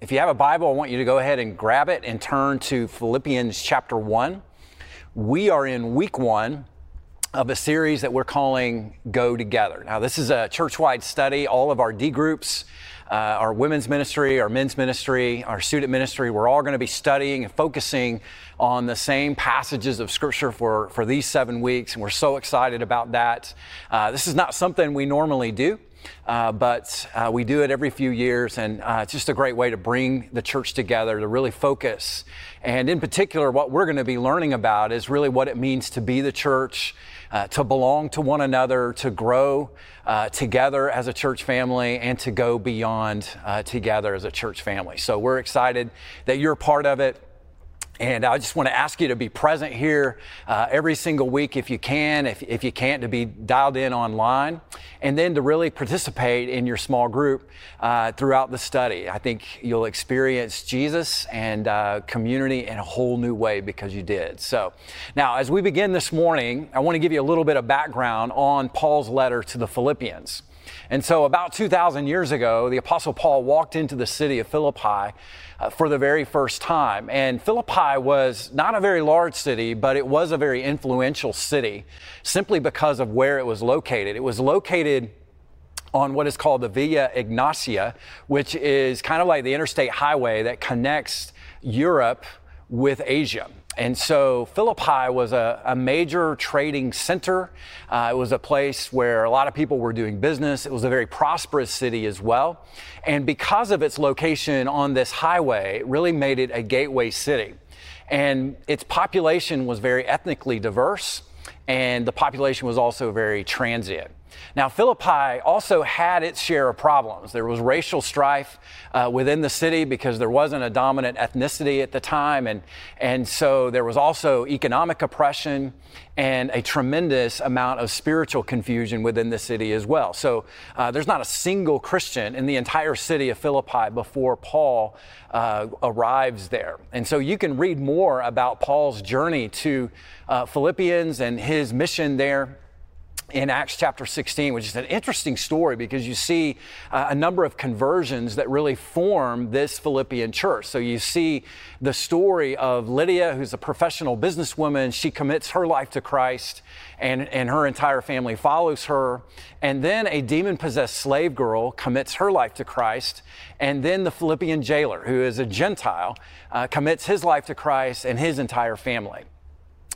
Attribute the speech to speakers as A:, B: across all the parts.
A: if you have a Bible, I want you to go ahead and grab it and turn to Philippians chapter 1. We are in week one of a series that we're calling Go Together. Now, this is a church wide study. All of our D groups, uh, our women's ministry, our men's ministry, our student ministry, we're all going to be studying and focusing on the same passages of Scripture for, for these seven weeks. And we're so excited about that. Uh, this is not something we normally do. Uh, but uh, we do it every few years, and uh, it's just a great way to bring the church together to really focus. And in particular, what we're going to be learning about is really what it means to be the church, uh, to belong to one another, to grow uh, together as a church family, and to go beyond uh, together as a church family. So we're excited that you're part of it. And I just want to ask you to be present here uh, every single week if you can, if, if you can't, to be dialed in online, and then to really participate in your small group uh, throughout the study. I think you'll experience Jesus and uh, community in a whole new way because you did. So, now as we begin this morning, I want to give you a little bit of background on Paul's letter to the Philippians. And so, about 2,000 years ago, the Apostle Paul walked into the city of Philippi uh, for the very first time. And Philippi was not a very large city, but it was a very influential city simply because of where it was located. It was located on what is called the Via Egnatia, which is kind of like the interstate highway that connects Europe with Asia. And so Philippi was a, a major trading center. Uh, it was a place where a lot of people were doing business. It was a very prosperous city as well. And because of its location on this highway, it really made it a gateway city. And its population was very ethnically diverse, and the population was also very transient. Now, Philippi also had its share of problems. There was racial strife uh, within the city because there wasn't a dominant ethnicity at the time. And, and so there was also economic oppression and a tremendous amount of spiritual confusion within the city as well. So uh, there's not a single Christian in the entire city of Philippi before Paul uh, arrives there. And so you can read more about Paul's journey to uh, Philippians and his mission there in Acts chapter 16, which is an interesting story because you see uh, a number of conversions that really form this Philippian church. So you see the story of Lydia, who's a professional businesswoman. She commits her life to Christ, and, and her entire family follows her. And then a demon possessed slave girl commits her life to Christ. And then the Philippian jailer, who is a Gentile, uh, commits his life to Christ and his entire family.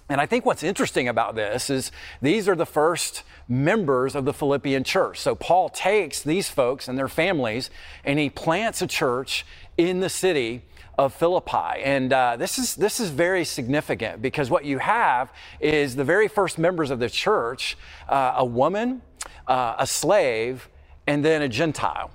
A: And I think what's interesting about this is these are the first members of the Philippian church. So Paul takes these folks and their families and he plants a church in the city of Philippi. And uh, this, is, this is very significant because what you have is the very first members of the church uh, a woman, uh, a slave, and then a Gentile.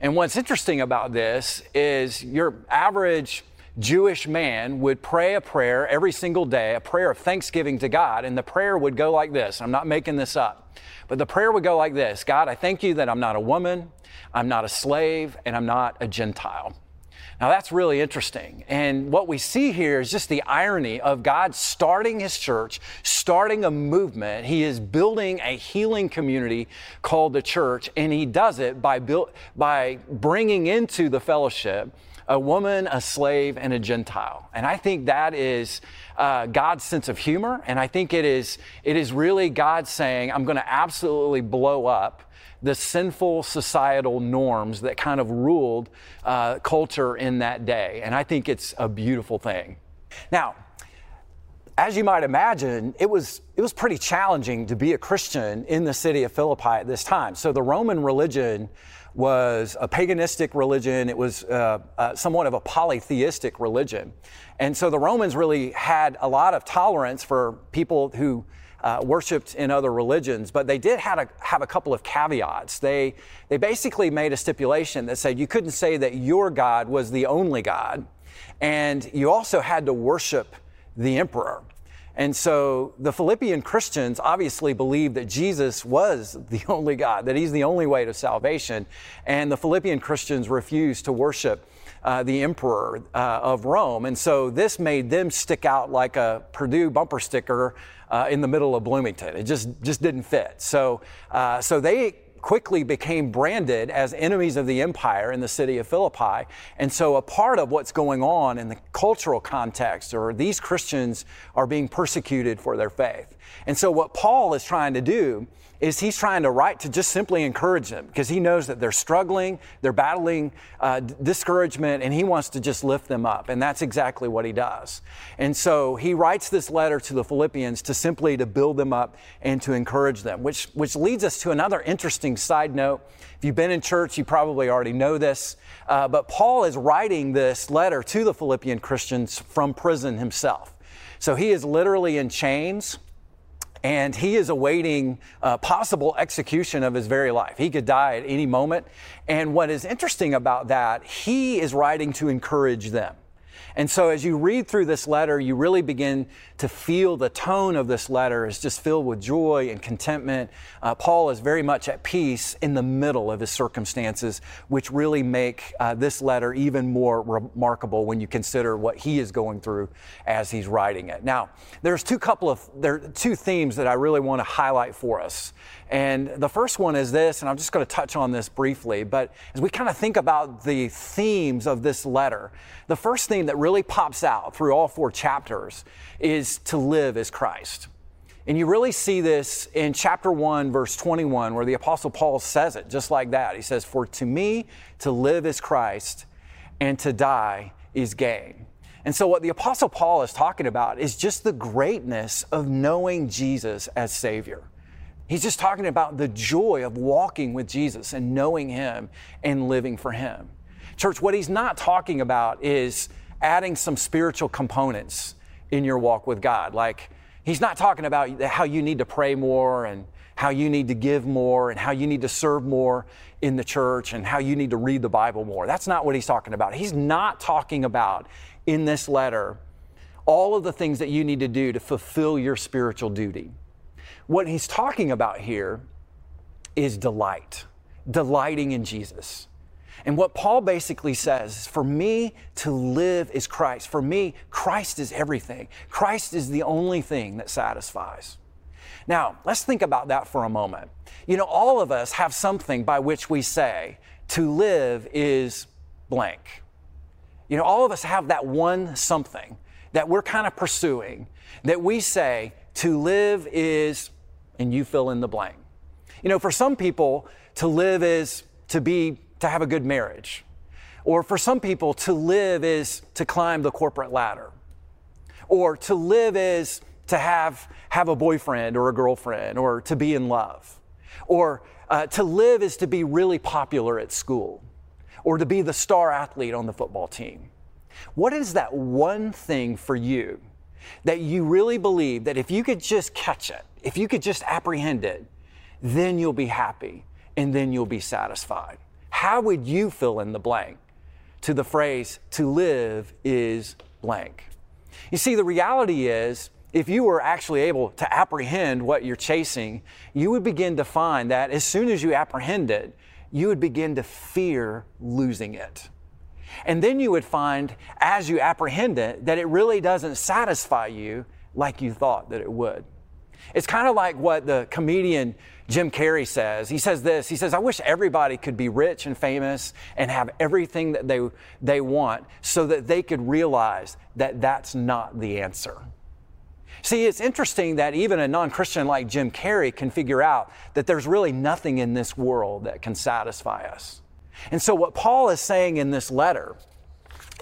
A: And what's interesting about this is your average Jewish man would pray a prayer every single day, a prayer of thanksgiving to God. And the prayer would go like this I'm not making this up, but the prayer would go like this God, I thank you that I'm not a woman, I'm not a slave, and I'm not a Gentile. Now that's really interesting. And what we see here is just the irony of God starting his church, starting a movement. He is building a healing community called the church, and he does it by, build, by bringing into the fellowship a woman, a slave, and a Gentile. And I think that is uh, God's sense of humor. And I think it is, it is really God saying, I'm going to absolutely blow up the sinful societal norms that kind of ruled uh, culture in that day. And I think it's a beautiful thing. Now, as you might imagine, it was, it was pretty challenging to be a Christian in the city of Philippi at this time. So the Roman religion was a paganistic religion. It was uh, uh, somewhat of a polytheistic religion. And so the Romans really had a lot of tolerance for people who uh, worshipped in other religions, but they did have a, have a couple of caveats. They, they basically made a stipulation that said you couldn't say that your God was the only God, and you also had to worship the emperor. And so the Philippian Christians obviously believed that Jesus was the only God, that He's the only way to salvation. And the Philippian Christians refused to worship uh, the emperor uh, of Rome. And so this made them stick out like a Purdue bumper sticker uh, in the middle of Bloomington. It just, just didn't fit. So, uh, so they quickly became branded as enemies of the empire in the city of Philippi. And so, a part of what's going on in the cultural context, or these Christians are being persecuted for their faith. And so, what Paul is trying to do is he's trying to write to just simply encourage them because he knows that they're struggling, they're battling uh, discouragement, and he wants to just lift them up. And that's exactly what he does. And so he writes this letter to the Philippians to simply to build them up and to encourage them, which, which leads us to another interesting side note. If you've been in church, you probably already know this, uh, but Paul is writing this letter to the Philippian Christians from prison himself. So he is literally in chains and he is awaiting uh, possible execution of his very life. He could die at any moment. And what is interesting about that, he is writing to encourage them. And so as you read through this letter, you really begin to feel the tone of this letter is just filled with joy and contentment. Uh, Paul is very much at peace in the middle of his circumstances, which really make uh, this letter even more remarkable when you consider what he is going through as he's writing it. Now, there's two couple of there two themes that I really want to highlight for us. And the first one is this, and I'm just going to touch on this briefly, but as we kind of think about the themes of this letter, the first theme that really pops out through all four chapters is to live as Christ. And you really see this in chapter 1, verse 21, where the Apostle Paul says it just like that. He says, For to me, to live is Christ, and to die is gain. And so, what the Apostle Paul is talking about is just the greatness of knowing Jesus as Savior. He's just talking about the joy of walking with Jesus and knowing Him and living for Him. Church, what he's not talking about is adding some spiritual components in your walk with God. Like, he's not talking about how you need to pray more and how you need to give more and how you need to serve more in the church and how you need to read the Bible more. That's not what he's talking about. He's not talking about in this letter all of the things that you need to do to fulfill your spiritual duty. What he's talking about here is delight, delighting in Jesus. And what Paul basically says is for me to live is Christ. For me, Christ is everything. Christ is the only thing that satisfies. Now, let's think about that for a moment. You know, all of us have something by which we say to live is blank. You know, all of us have that one something that we're kind of pursuing that we say to live is and you fill in the blank. You know, for some people, to live is to be, to have a good marriage. Or for some people, to live is to climb the corporate ladder. Or to live is to have, have a boyfriend or a girlfriend or to be in love. Or uh, to live is to be really popular at school or to be the star athlete on the football team. What is that one thing for you that you really believe that if you could just catch it, if you could just apprehend it, then you'll be happy and then you'll be satisfied. How would you fill in the blank to the phrase, to live is blank? You see, the reality is, if you were actually able to apprehend what you're chasing, you would begin to find that as soon as you apprehend it, you would begin to fear losing it. And then you would find, as you apprehend it, that it really doesn't satisfy you like you thought that it would. It's kind of like what the comedian Jim Carrey says. He says this He says, I wish everybody could be rich and famous and have everything that they, they want so that they could realize that that's not the answer. See, it's interesting that even a non Christian like Jim Carrey can figure out that there's really nothing in this world that can satisfy us. And so, what Paul is saying in this letter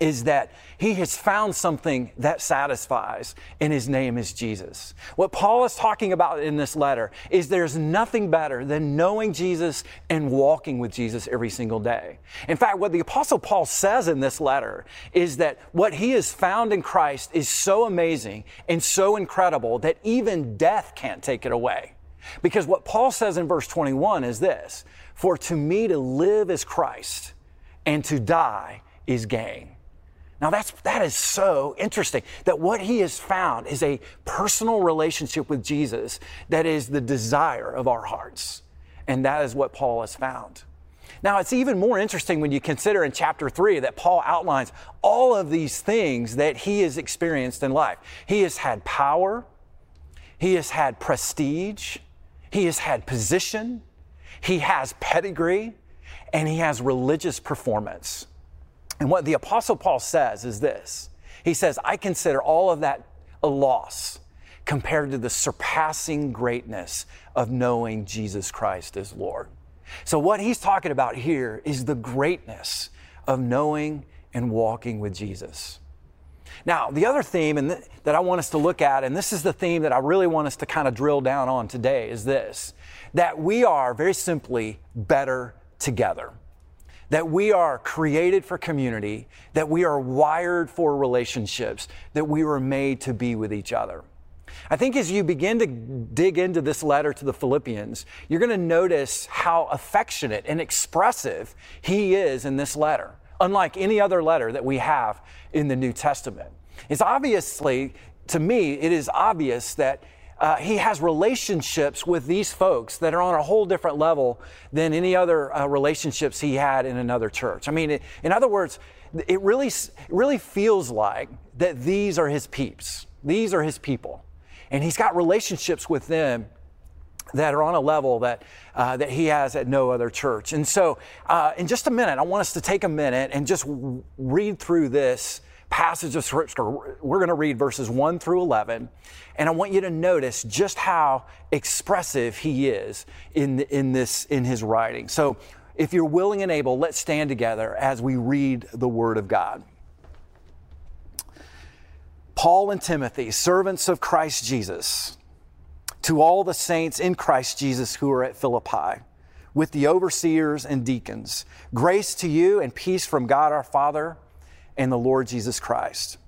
A: is that he has found something that satisfies, and his name is Jesus. What Paul is talking about in this letter is there's nothing better than knowing Jesus and walking with Jesus every single day. In fact, what the Apostle Paul says in this letter is that what he has found in Christ is so amazing and so incredible that even death can't take it away. Because what Paul says in verse 21 is this For to me to live is Christ, and to die is gain. Now that's that is so interesting that what he has found is a personal relationship with Jesus that is the desire of our hearts. And that is what Paul has found. Now, it's even more interesting when you consider in chapter 3 that Paul outlines all of these things that he has experienced in life. He has had power, he has had prestige, he has had position, he has pedigree, and he has religious performance. And what the Apostle Paul says is this He says, I consider all of that a loss compared to the surpassing greatness of knowing Jesus Christ as Lord. So, what he's talking about here is the greatness of knowing and walking with Jesus. Now, the other theme that I want us to look at, and this is the theme that I really want us to kind of drill down on today, is this that we are very simply better together. That we are created for community, that we are wired for relationships, that we were made to be with each other. I think as you begin to dig into this letter to the Philippians, you're going to notice how affectionate and expressive he is in this letter, unlike any other letter that we have in the New Testament. It's obviously, to me, it is obvious that uh, he has relationships with these folks that are on a whole different level than any other uh, relationships he had in another church. I mean, it, in other words, it really, really feels like that these are his peeps, these are his people. And he's got relationships with them that are on a level that, uh, that he has at no other church. And so, uh, in just a minute, I want us to take a minute and just read through this passage of scripture. We're going to read verses 1 through 11, and I want you to notice just how expressive he is in, in, this, in his writing. So, if you're willing and able, let's stand together as we read the Word of God. Paul and Timothy, servants of Christ Jesus, to all the saints in Christ Jesus who are at Philippi, with the overseers and deacons, grace to you and peace from God our Father and the Lord Jesus Christ.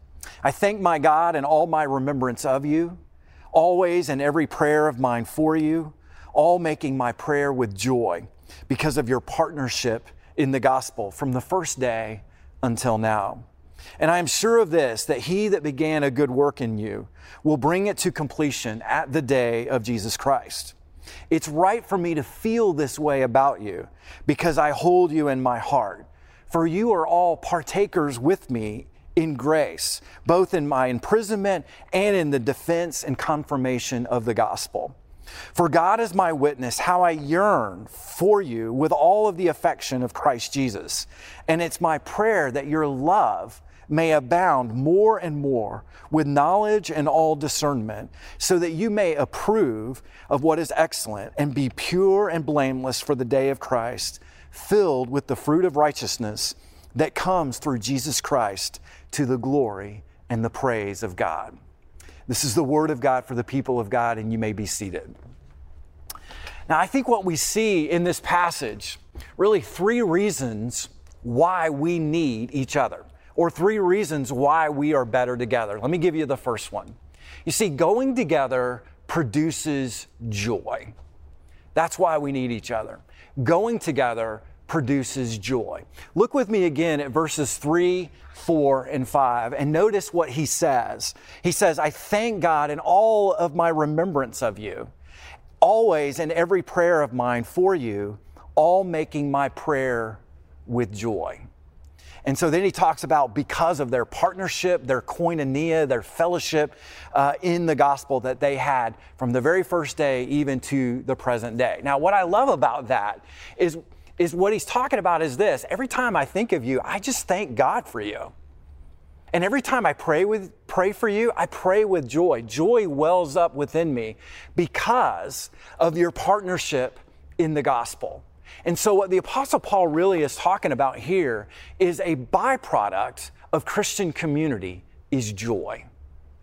A: I thank my God in all my remembrance of you, always in every prayer of mine for you, all making my prayer with joy because of your partnership in the gospel from the first day until now. And I am sure of this, that he that began a good work in you will bring it to completion at the day of Jesus Christ. It's right for me to feel this way about you because I hold you in my heart for you are all partakers with me in grace, both in my imprisonment and in the defense and confirmation of the gospel. For God is my witness how I yearn for you with all of the affection of Christ Jesus. And it's my prayer that your love may abound more and more with knowledge and all discernment, so that you may approve of what is excellent and be pure and blameless for the day of Christ filled with the fruit of righteousness that comes through Jesus Christ to the glory and the praise of God. This is the word of God for the people of God, and you may be seated. Now, I think what we see in this passage really three reasons why we need each other, or three reasons why we are better together. Let me give you the first one. You see, going together produces joy. That's why we need each other going together produces joy. Look with me again at verses 3, 4, and 5, and notice what he says. He says, I thank God in all of my remembrance of you, always in every prayer of mine for you, all making my prayer with joy. And so then he talks about because of their partnership, their koinonia, their fellowship uh, in the gospel that they had from the very first day even to the present day. Now, what I love about that is, is what he's talking about is this every time I think of you, I just thank God for you. And every time I pray with pray for you, I pray with joy. Joy wells up within me because of your partnership in the gospel. And so, what the Apostle Paul really is talking about here is a byproduct of Christian community is joy.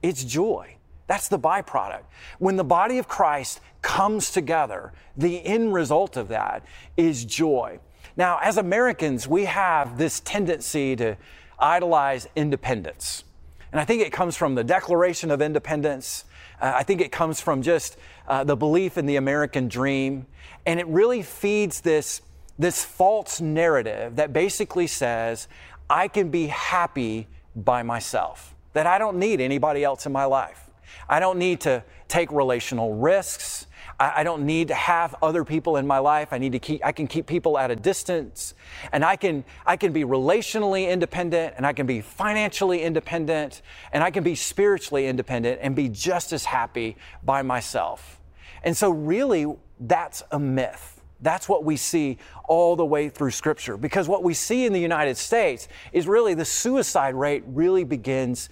A: It's joy. That's the byproduct. When the body of Christ comes together, the end result of that is joy. Now, as Americans, we have this tendency to idolize independence. And I think it comes from the Declaration of Independence. Uh, I think it comes from just uh, the belief in the American dream. And it really feeds this, this false narrative that basically says, I can be happy by myself, that I don't need anybody else in my life. I don't need to take relational risks. I, I don't need to have other people in my life. I need to keep, I can keep people at a distance and I can, I can be relationally independent and I can be financially independent and I can be spiritually independent and be just as happy by myself. And so really that's a myth. That's what we see all the way through Scripture. Because what we see in the United States is really the suicide rate really begins,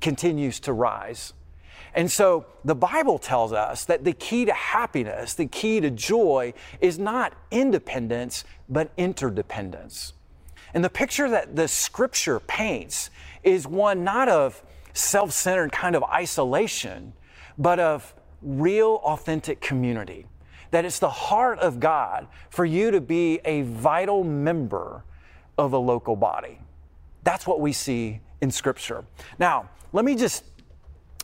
A: continues to rise. And so the Bible tells us that the key to happiness, the key to joy, is not independence, but interdependence. And the picture that the Scripture paints is one not of self centered kind of isolation, but of real, authentic community that it's the heart of God for you to be a vital member of a local body. That's what we see in Scripture. Now, let me just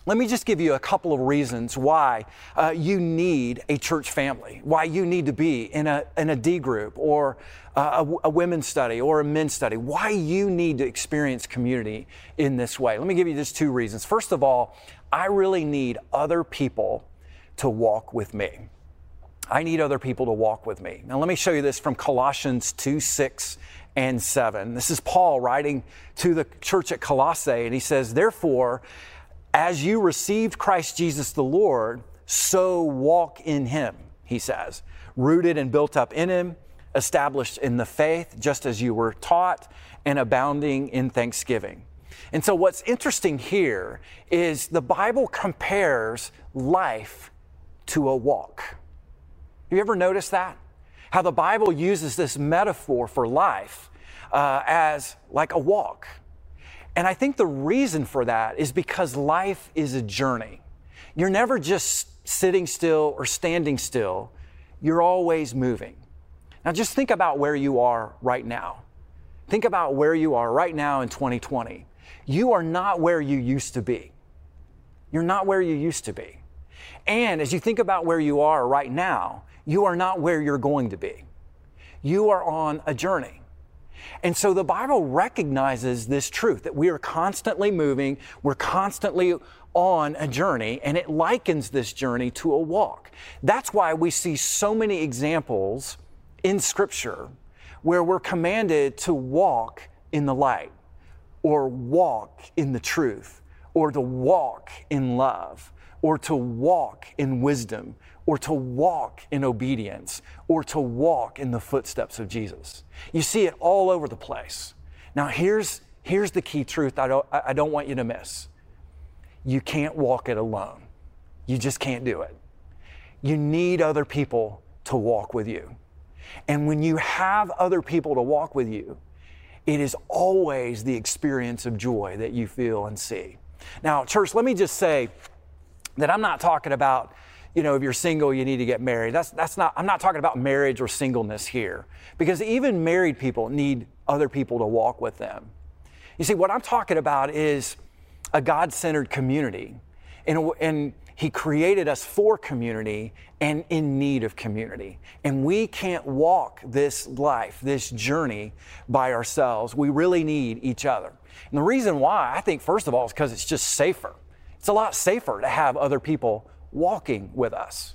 A: let me just give you a couple of reasons why uh, you need a church family, why you need to be in a, in a D group or uh, a, a women's study or a men's study, why you need to experience community in this way. Let me give you just two reasons. First of all, I really need other people to walk with me. I need other people to walk with me. Now, let me show you this from Colossians 2 6 and 7. This is Paul writing to the church at Colossae, and he says, Therefore, as you received Christ Jesus the Lord, so walk in him, he says, rooted and built up in him, established in the faith, just as you were taught, and abounding in thanksgiving. And so, what's interesting here is the Bible compares life to a walk. Have you ever noticed that? How the Bible uses this metaphor for life uh, as like a walk. And I think the reason for that is because life is a journey. You're never just sitting still or standing still, you're always moving. Now, just think about where you are right now. Think about where you are right now in 2020. You are not where you used to be. You're not where you used to be. And as you think about where you are right now, you are not where you're going to be. You are on a journey. And so the Bible recognizes this truth that we are constantly moving, we're constantly on a journey, and it likens this journey to a walk. That's why we see so many examples in Scripture where we're commanded to walk in the light, or walk in the truth, or to walk in love, or to walk in wisdom, or to walk in obedience or to walk in the footsteps of Jesus. You see it all over the place. Now, here's, here's the key truth I don't, I don't want you to miss you can't walk it alone, you just can't do it. You need other people to walk with you. And when you have other people to walk with you, it is always the experience of joy that you feel and see. Now, church, let me just say that I'm not talking about you know, if you're single, you need to get married. That's, that's not, I'm not talking about marriage or singleness here, because even married people need other people to walk with them. You see, what I'm talking about is a God centered community. And, and He created us for community and in need of community. And we can't walk this life, this journey by ourselves. We really need each other. And the reason why, I think, first of all, is because it's just safer. It's a lot safer to have other people walking with us.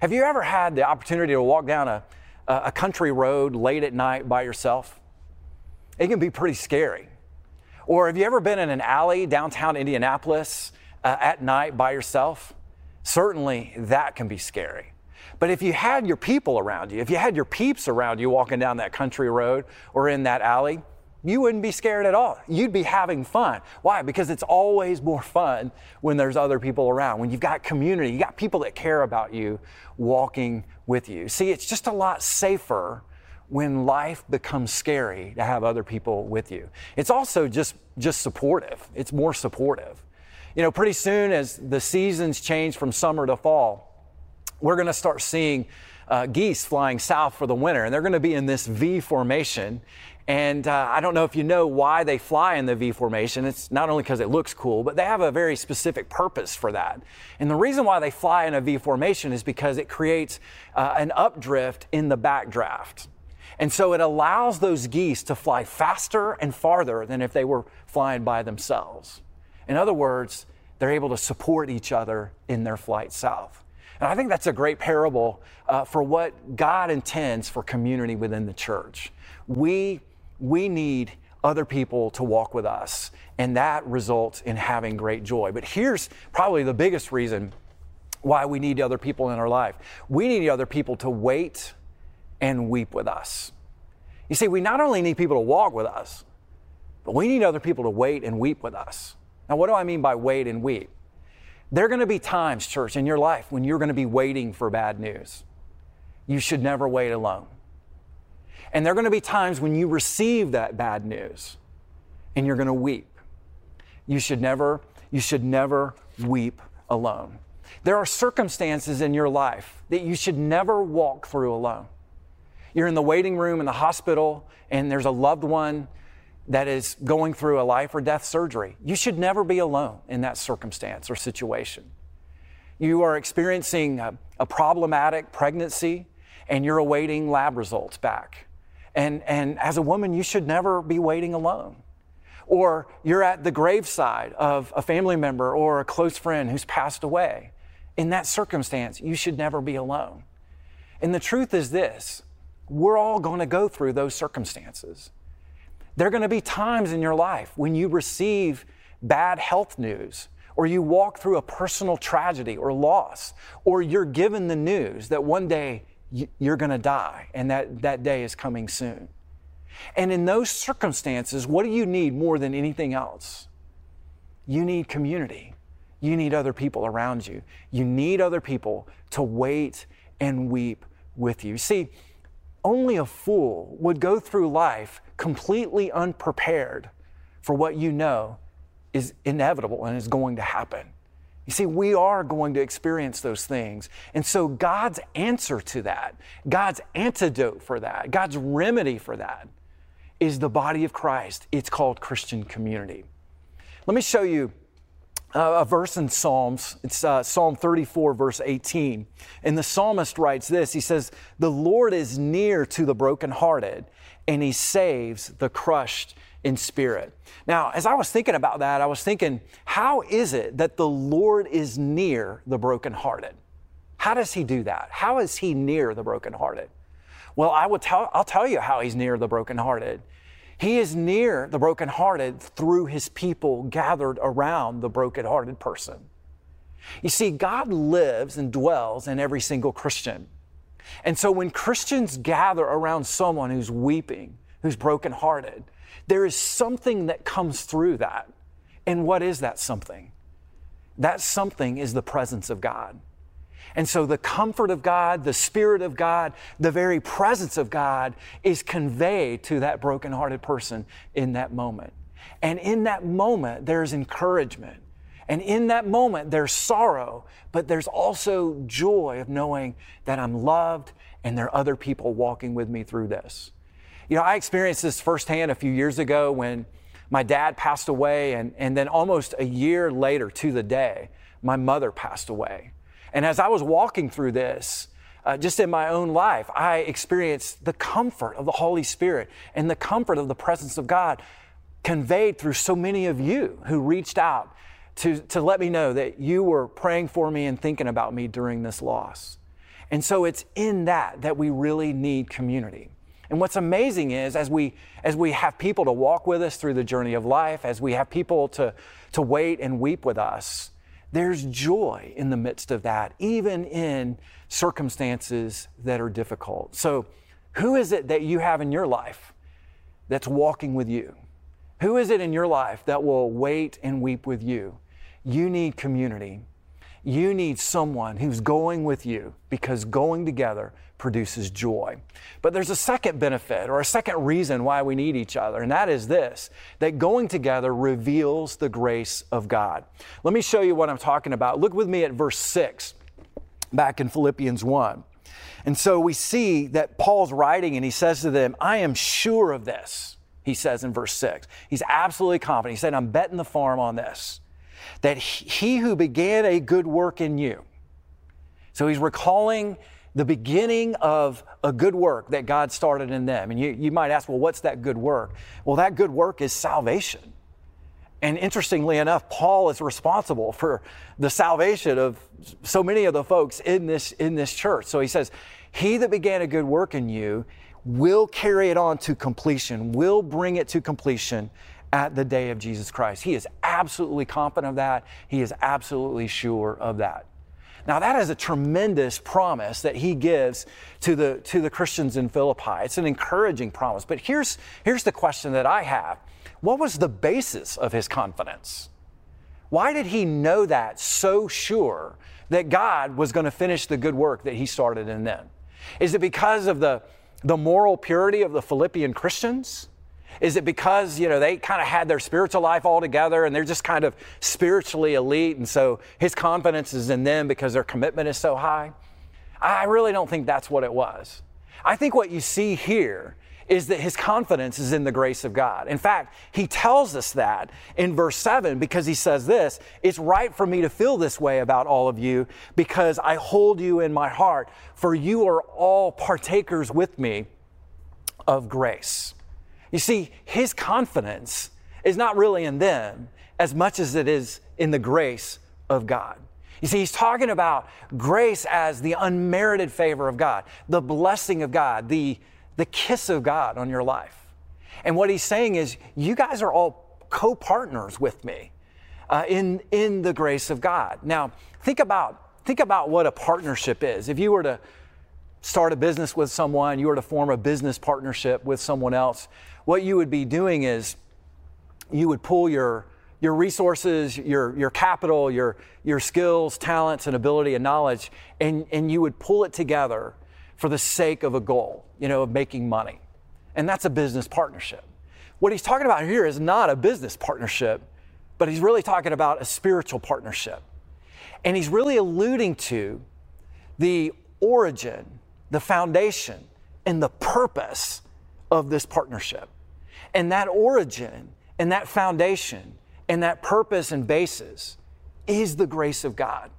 A: Have you ever had the opportunity to walk down a, a country road late at night by yourself? It can be pretty scary. Or have you ever been in an alley downtown Indianapolis uh, at night by yourself? Certainly that can be scary. But if you had your people around you, if you had your peeps around you walking down that country road or in that alley, you wouldn't be scared at all. You'd be having fun. Why? Because it's always more fun when there's other people around, when you've got community, you got people that care about you walking with you. See, it's just a lot safer when life becomes scary to have other people with you. It's also just just supportive. It's more supportive. You know, pretty soon as the seasons change from summer to fall, we're going to start seeing uh, geese flying south for the winter, and they're going to be in this V formation. And uh, I don't know if you know why they fly in the V formation. It's not only because it looks cool, but they have a very specific purpose for that. And the reason why they fly in a V formation is because it creates uh, an updrift in the backdraft. And so it allows those geese to fly faster and farther than if they were flying by themselves. In other words, they're able to support each other in their flight south. And I think that's a great parable uh, for what God intends for community within the church. We we need other people to walk with us, and that results in having great joy. But here's probably the biggest reason why we need other people in our life we need other people to wait and weep with us. You see, we not only need people to walk with us, but we need other people to wait and weep with us. Now, what do I mean by wait and weep? There are going to be times, church, in your life when you're going to be waiting for bad news. You should never wait alone. And there are going to be times when you receive that bad news and you're going to weep. You should never, you should never weep alone. There are circumstances in your life that you should never walk through alone. You're in the waiting room in the hospital and there's a loved one that is going through a life or death surgery. You should never be alone in that circumstance or situation. You are experiencing a, a problematic pregnancy and you're awaiting lab results back. And, and as a woman, you should never be waiting alone. Or you're at the graveside of a family member or a close friend who's passed away. In that circumstance, you should never be alone. And the truth is this we're all going to go through those circumstances. There are going to be times in your life when you receive bad health news, or you walk through a personal tragedy or loss, or you're given the news that one day you're going to die and that, that day is coming soon. And in those circumstances, what do you need more than anything else? You need community. You need other people around you. You need other people to wait and weep with you. See, only a fool would go through life completely unprepared for what you know is inevitable and is going to happen. You see, we are going to experience those things. And so, God's answer to that, God's antidote for that, God's remedy for that is the body of Christ. It's called Christian community. Let me show you a verse in Psalms. It's uh, Psalm 34, verse 18. And the psalmist writes this He says, The Lord is near to the brokenhearted, and he saves the crushed in spirit. Now, as I was thinking about that, I was thinking, how is it that the Lord is near the brokenhearted? How does he do that? How is he near the brokenhearted? Well, I will tell, I'll tell you how he's near the brokenhearted. He is near the brokenhearted through his people gathered around the brokenhearted person. You see, God lives and dwells in every single Christian. And so when Christians gather around someone who's weeping, who's brokenhearted, there is something that comes through that. And what is that something? That something is the presence of God. And so the comfort of God, the Spirit of God, the very presence of God is conveyed to that brokenhearted person in that moment. And in that moment, there's encouragement. And in that moment, there's sorrow, but there's also joy of knowing that I'm loved and there are other people walking with me through this. You know, I experienced this firsthand a few years ago when my dad passed away, and, and then almost a year later to the day, my mother passed away. And as I was walking through this, uh, just in my own life, I experienced the comfort of the Holy Spirit and the comfort of the presence of God conveyed through so many of you who reached out to, to let me know that you were praying for me and thinking about me during this loss. And so it's in that that we really need community. And what's amazing is as we as we have people to walk with us through the journey of life, as we have people to to wait and weep with us, there's joy in the midst of that, even in circumstances that are difficult. So, who is it that you have in your life that's walking with you? Who is it in your life that will wait and weep with you? You need community. You need someone who's going with you because going together produces joy. But there's a second benefit or a second reason why we need each other, and that is this that going together reveals the grace of God. Let me show you what I'm talking about. Look with me at verse 6 back in Philippians 1. And so we see that Paul's writing and he says to them, I am sure of this, he says in verse 6. He's absolutely confident. He said, I'm betting the farm on this that he who began a good work in you, so he's recalling the beginning of a good work that God started in them. And you, you might ask, well, what's that good work? Well, that good work is salvation. And interestingly enough, Paul is responsible for the salvation of so many of the folks in this, in this church. So he says, He that began a good work in you will carry it on to completion, will bring it to completion at the day of Jesus Christ. He is absolutely confident of that. He is absolutely sure of that. Now, that is a tremendous promise that he gives to the, to the Christians in Philippi. It's an encouraging promise. But here's, here's the question that I have What was the basis of his confidence? Why did he know that so sure that God was going to finish the good work that he started in them? Is it because of the, the moral purity of the Philippian Christians? Is it because, you know, they kind of had their spiritual life all together and they're just kind of spiritually elite and so his confidence is in them because their commitment is so high? I really don't think that's what it was. I think what you see here is that his confidence is in the grace of God. In fact, he tells us that in verse 7 because he says this It's right for me to feel this way about all of you because I hold you in my heart, for you are all partakers with me of grace. You see, his confidence is not really in them as much as it is in the grace of God. You see, he's talking about grace as the unmerited favor of God, the blessing of God, the, the kiss of God on your life. And what he's saying is, you guys are all co partners with me uh, in, in the grace of God. Now, think about, think about what a partnership is. If you were to start a business with someone, you were to form a business partnership with someone else, what you would be doing is you would pull your your resources, your, your capital, your, your skills, talents, and ability and knowledge, and, and you would pull it together for the sake of a goal, you know, of making money. And that's a business partnership. What he's talking about here is not a business partnership, but he's really talking about a spiritual partnership. And he's really alluding to the origin, the foundation, and the purpose of this partnership. And that origin and that foundation and that purpose and basis is the grace of God.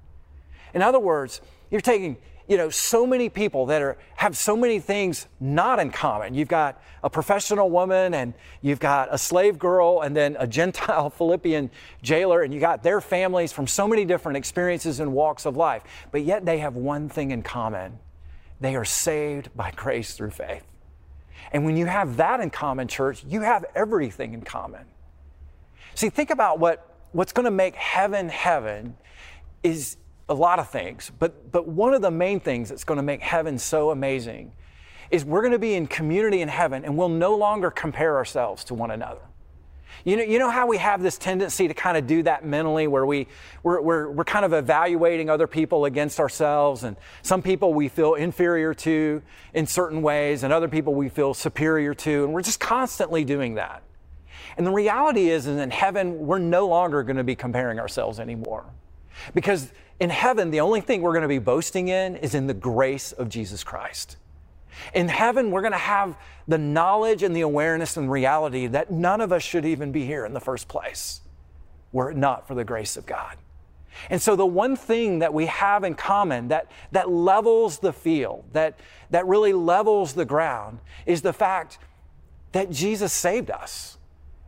A: In other words, you're taking you know so many people that are have so many things not in common. You've got a professional woman and you've got a slave girl and then a gentile philippian jailer and you got their families from so many different experiences and walks of life but yet they have one thing in common. They are saved by grace through faith and when you have that in common, church, you have everything in common. See, think about what, what's going to make heaven heaven is a lot of things, but, but one of the main things that's going to make heaven so amazing is we're going to be in community in heaven and we'll no longer compare ourselves to one another. You know, you know how we have this tendency to kind of do that mentally where we, we're, we're, we're kind of evaluating other people against ourselves, and some people we feel inferior to in certain ways, and other people we feel superior to, and we're just constantly doing that. And the reality is, is in heaven, we're no longer going to be comparing ourselves anymore. Because in heaven, the only thing we're going to be boasting in is in the grace of Jesus Christ. In heaven, we're going to have the knowledge and the awareness and reality that none of us should even be here in the first place were it not for the grace of God. And so, the one thing that we have in common that, that levels the field, that, that really levels the ground, is the fact that Jesus saved us.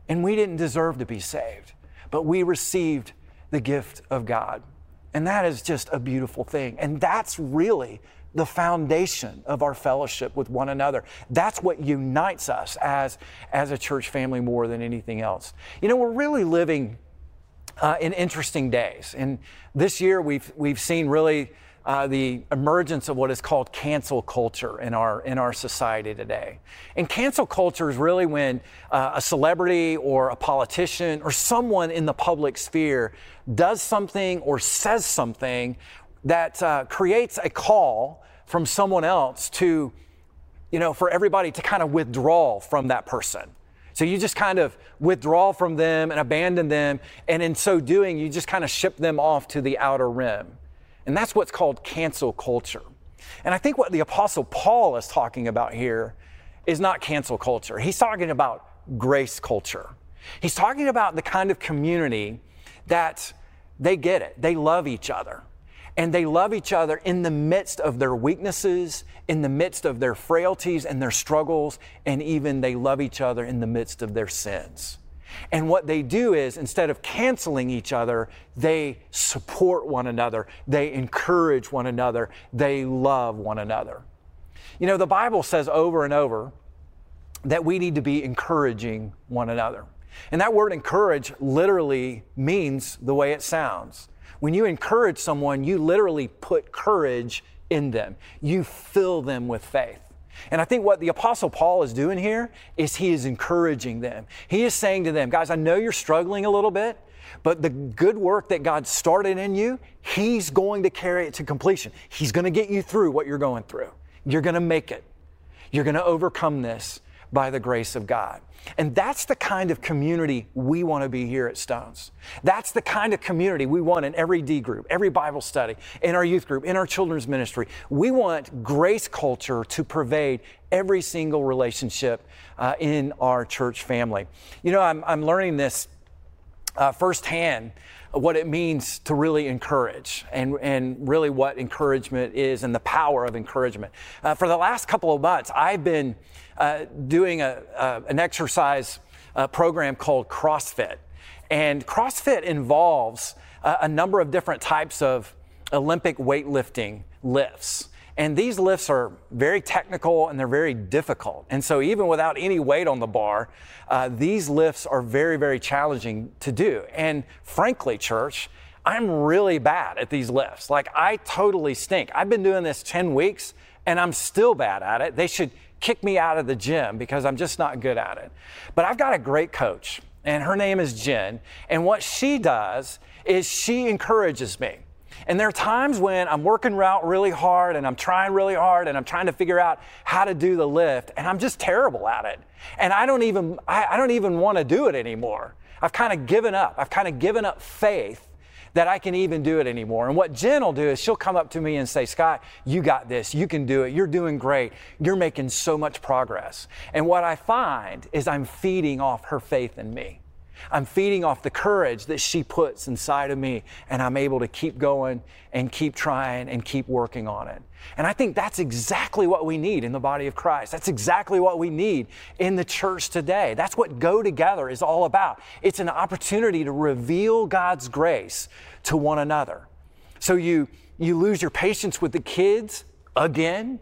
A: And we didn't deserve to be saved, but we received the gift of God. And that is just a beautiful thing. And that's really the foundation of our fellowship with one another. That's what unites us as, as a church family more than anything else. You know, we're really living uh, in interesting days. And this year we've, we've seen really uh, the emergence of what is called cancel culture in our, in our society today. And cancel culture is really when uh, a celebrity or a politician or someone in the public sphere does something or says something that uh, creates a call from someone else to, you know, for everybody to kind of withdraw from that person. So you just kind of withdraw from them and abandon them, and in so doing, you just kind of ship them off to the outer rim. And that's what's called cancel culture. And I think what the Apostle Paul is talking about here is not cancel culture. He's talking about grace culture. He's talking about the kind of community that they get it, they love each other and they love each other in the midst of their weaknesses, in the midst of their frailties and their struggles, and even they love each other in the midst of their sins. And what they do is instead of canceling each other, they support one another, they encourage one another, they love one another. You know, the Bible says over and over that we need to be encouraging one another. And that word encourage literally means the way it sounds. When you encourage someone, you literally put courage in them, you fill them with faith. And I think what the Apostle Paul is doing here is he is encouraging them. He is saying to them, guys, I know you're struggling a little bit, but the good work that God started in you, He's going to carry it to completion. He's going to get you through what you're going through. You're going to make it. You're going to overcome this by the grace of God. And that's the kind of community we want to be here at Stones. That's the kind of community we want in every D group, every Bible study, in our youth group, in our children's ministry. We want grace culture to pervade every single relationship uh, in our church family. You know, I'm, I'm learning this uh, firsthand what it means to really encourage and, and really what encouragement is and the power of encouragement. Uh, for the last couple of months, I've been uh, doing a, uh, an exercise uh, program called CrossFit. And CrossFit involves uh, a number of different types of Olympic weightlifting lifts. And these lifts are very technical and they're very difficult. And so, even without any weight on the bar, uh, these lifts are very, very challenging to do. And frankly, church, I'm really bad at these lifts. Like, I totally stink. I've been doing this 10 weeks and I'm still bad at it. They should kick me out of the gym because I'm just not good at it. But I've got a great coach, and her name is Jen. And what she does is she encourages me. And there are times when I'm working out really hard and I'm trying really hard and I'm trying to figure out how to do the lift and I'm just terrible at it. And I don't even, I, I don't even want to do it anymore. I've kind of given up. I've kind of given up faith that I can even do it anymore. And what Jen will do is she'll come up to me and say, Scott, you got this. You can do it. You're doing great. You're making so much progress. And what I find is I'm feeding off her faith in me. I'm feeding off the courage that she puts inside of me, and I'm able to keep going and keep trying and keep working on it. And I think that's exactly what we need in the body of Christ. That's exactly what we need in the church today. That's what Go Together is all about. It's an opportunity to reveal God's grace to one another. So you, you lose your patience with the kids again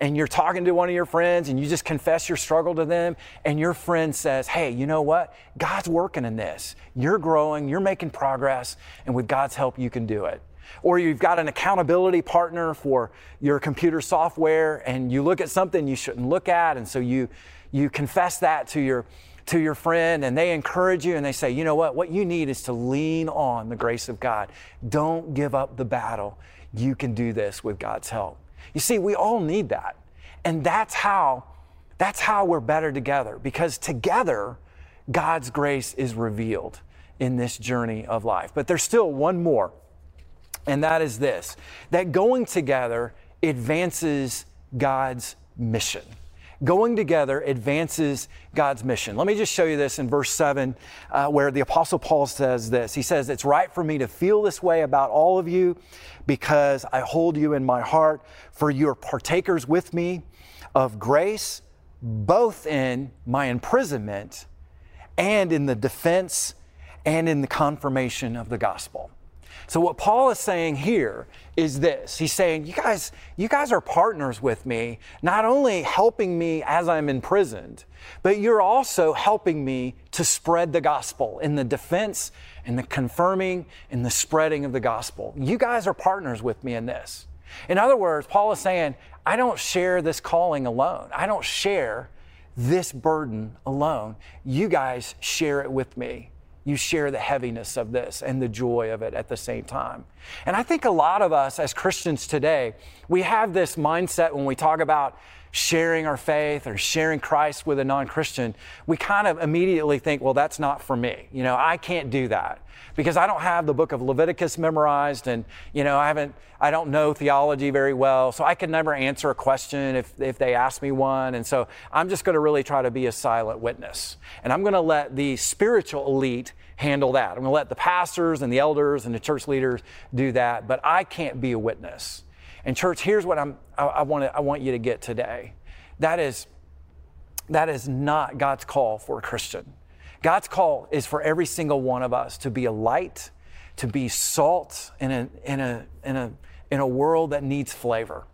A: and you're talking to one of your friends and you just confess your struggle to them, and your friend says, Hey, you know what? God's working in this. You're growing, you're making progress, and with God's help, you can do it. Or you've got an accountability partner for your computer software, and you look at something you shouldn't look at, and so you, you confess that to your to your friend and they encourage you and they say, you know what? What you need is to lean on the grace of God. Don't give up the battle. You can do this with God's help. You see, we all need that. And that's how that's how we're better together because together God's grace is revealed in this journey of life. But there's still one more. And that is this that going together advances God's mission going together advances God's mission. Let me just show you this in verse 7, uh, where the Apostle Paul says this. He says, It's right for me to feel this way about all of you because I hold you in my heart, for you are partakers with me of grace, both in my imprisonment and in the defense and in the confirmation of the gospel. So what Paul is saying here is this. He's saying, you guys, you guys are partners with me, not only helping me as I'm imprisoned, but you're also helping me to spread the gospel in the defense and the confirming and the spreading of the gospel. You guys are partners with me in this. In other words, Paul is saying, I don't share this calling alone. I don't share this burden alone. You guys share it with me you share the heaviness of this and the joy of it at the same time. And I think a lot of us as Christians today, we have this mindset when we talk about sharing our faith or sharing Christ with a non Christian, we kind of immediately think, well, that's not for me. You know, I can't do that because I don't have the book of Leviticus memorized and, you know, I haven't, I don't know theology very well. So I can never answer a question if, if they ask me one. And so I'm just going to really try to be a silent witness. And I'm going to let the spiritual elite handle that. I'm going to let the pastors and the elders and the church leaders do that. But I can't be a witness. And church, here's what I'm, I, I, want I want you to get today. That is, that is not God's call for a Christian. God's call is for every single one of us to be a light, to be salt in a, in a, in a, in a world that needs flavor.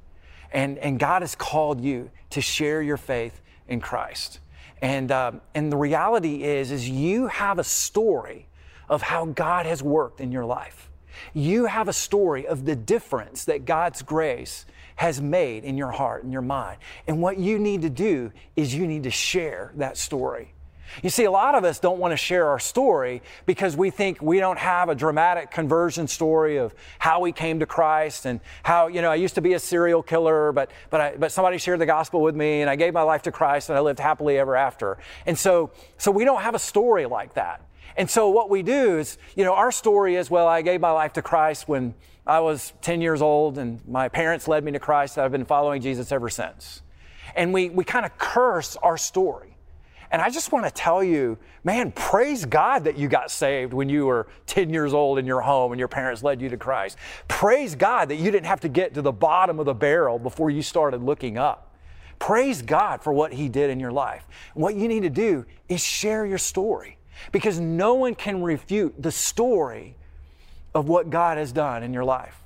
A: And, and God has called you to share your faith in Christ. And, um, and the reality is, is you have a story of how God has worked in your life. You have a story of the difference that God's grace has made in your heart and your mind. And what you need to do is you need to share that story. You see, a lot of us don't want to share our story because we think we don't have a dramatic conversion story of how we came to Christ and how, you know, I used to be a serial killer, but, but, I, but somebody shared the gospel with me and I gave my life to Christ and I lived happily ever after. And so, so we don't have a story like that. And so what we do is, you know, our story is, well, I gave my life to Christ when I was 10 years old and my parents led me to Christ. I've been following Jesus ever since. And we, we kind of curse our story. And I just want to tell you, man, praise God that you got saved when you were 10 years old in your home and your parents led you to Christ. Praise God that you didn't have to get to the bottom of the barrel before you started looking up. Praise God for what He did in your life. what you need to do is share your story because no one can refute the story of what God has done in your life.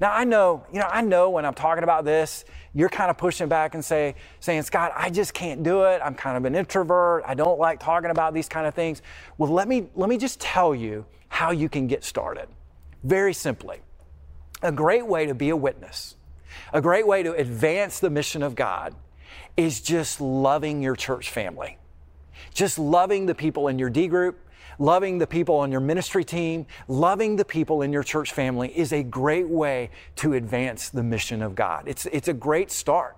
A: Now I know, you know, I know when I'm talking about this, you're kind of pushing back and say, saying, Scott, I just can't do it. I'm kind of an introvert. I don't like talking about these kind of things. Well, let me let me just tell you how you can get started. Very simply. A great way to be a witness, a great way to advance the mission of God is just loving your church family. Just loving the people in your D group, loving the people on your ministry team, loving the people in your church family is a great way to advance the mission of God. It's, it's a great start.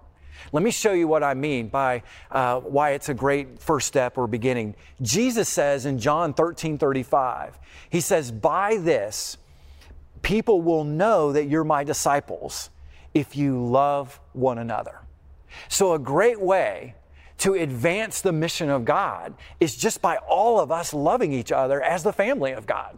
A: Let me show you what I mean by uh, why it's a great first step or beginning. Jesus says in John 13 35, He says, By this, people will know that you're my disciples if you love one another. So, a great way to advance the mission of God is just by all of us loving each other as the family of God.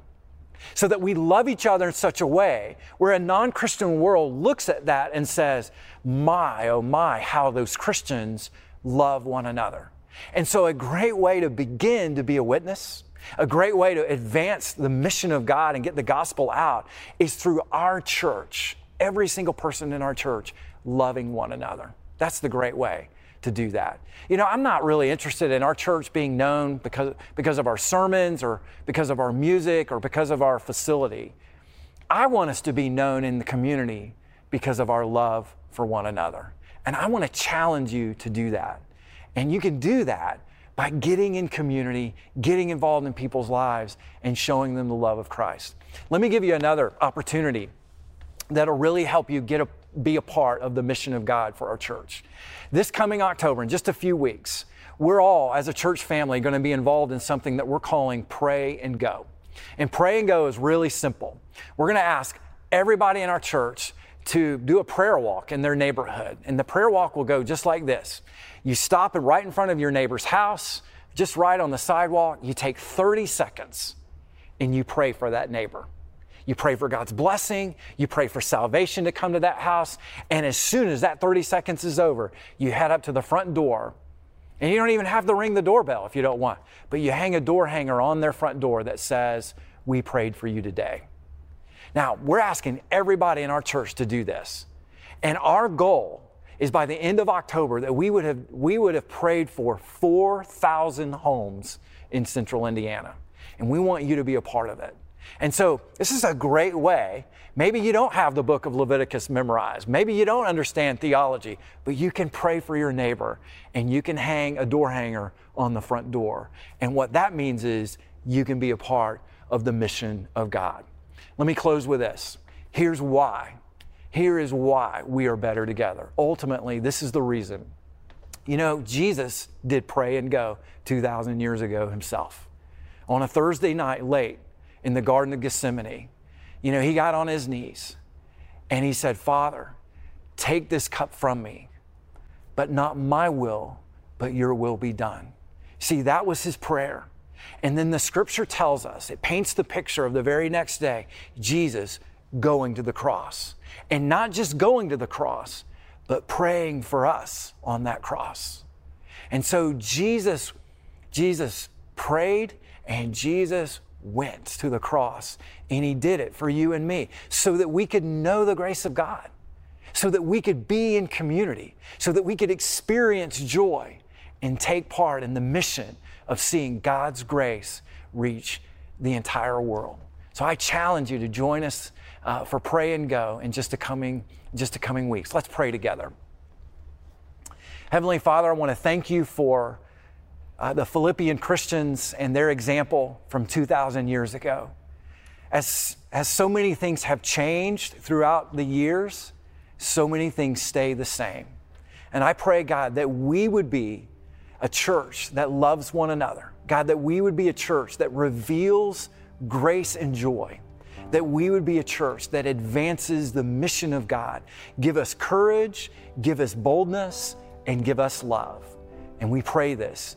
A: So that we love each other in such a way where a non Christian world looks at that and says, My, oh my, how those Christians love one another. And so, a great way to begin to be a witness, a great way to advance the mission of God and get the gospel out is through our church, every single person in our church loving one another. That's the great way to do that. You know, I'm not really interested in our church being known because, because of our sermons or because of our music or because of our facility. I want us to be known in the community because of our love for one another. And I want to challenge you to do that. And you can do that by getting in community, getting involved in people's lives, and showing them the love of Christ. Let me give you another opportunity that'll really help you get a, be a part of the mission of God for our church. This coming October, in just a few weeks, we're all, as a church family, going to be involved in something that we're calling Pray and Go. And Pray and Go is really simple. We're going to ask everybody in our church to do a prayer walk in their neighborhood. And the prayer walk will go just like this you stop it right in front of your neighbor's house, just right on the sidewalk. You take 30 seconds and you pray for that neighbor. You pray for God's blessing. You pray for salvation to come to that house. And as soon as that 30 seconds is over, you head up to the front door. And you don't even have to ring the doorbell if you don't want, but you hang a door hanger on their front door that says, We prayed for you today. Now, we're asking everybody in our church to do this. And our goal is by the end of October that we would have, we would have prayed for 4,000 homes in central Indiana. And we want you to be a part of it. And so this is a great way. Maybe you don't have the book of Leviticus memorized. Maybe you don't understand theology, but you can pray for your neighbor and you can hang a door hanger on the front door. And what that means is you can be a part of the mission of God. Let me close with this. Here's why. Here is why we are better together. Ultimately, this is the reason. You know, Jesus did pray and go 2,000 years ago himself. On a Thursday night late, in the Garden of Gethsemane, you know, he got on his knees and he said, Father, take this cup from me, but not my will, but your will be done. See, that was his prayer. And then the scripture tells us, it paints the picture of the very next day, Jesus going to the cross. And not just going to the cross, but praying for us on that cross. And so Jesus, Jesus prayed and Jesus went to the cross and he did it for you and me so that we could know the grace of God, so that we could be in community, so that we could experience joy and take part in the mission of seeing God's grace reach the entire world. So I challenge you to join us uh, for Pray and Go in just a coming, just a coming weeks. Let's pray together. Heavenly Father, I want to thank you for uh, the Philippian Christians and their example from 2,000 years ago. As, as so many things have changed throughout the years, so many things stay the same. And I pray, God, that we would be a church that loves one another. God, that we would be a church that reveals grace and joy. That we would be a church that advances the mission of God. Give us courage, give us boldness, and give us love. And we pray this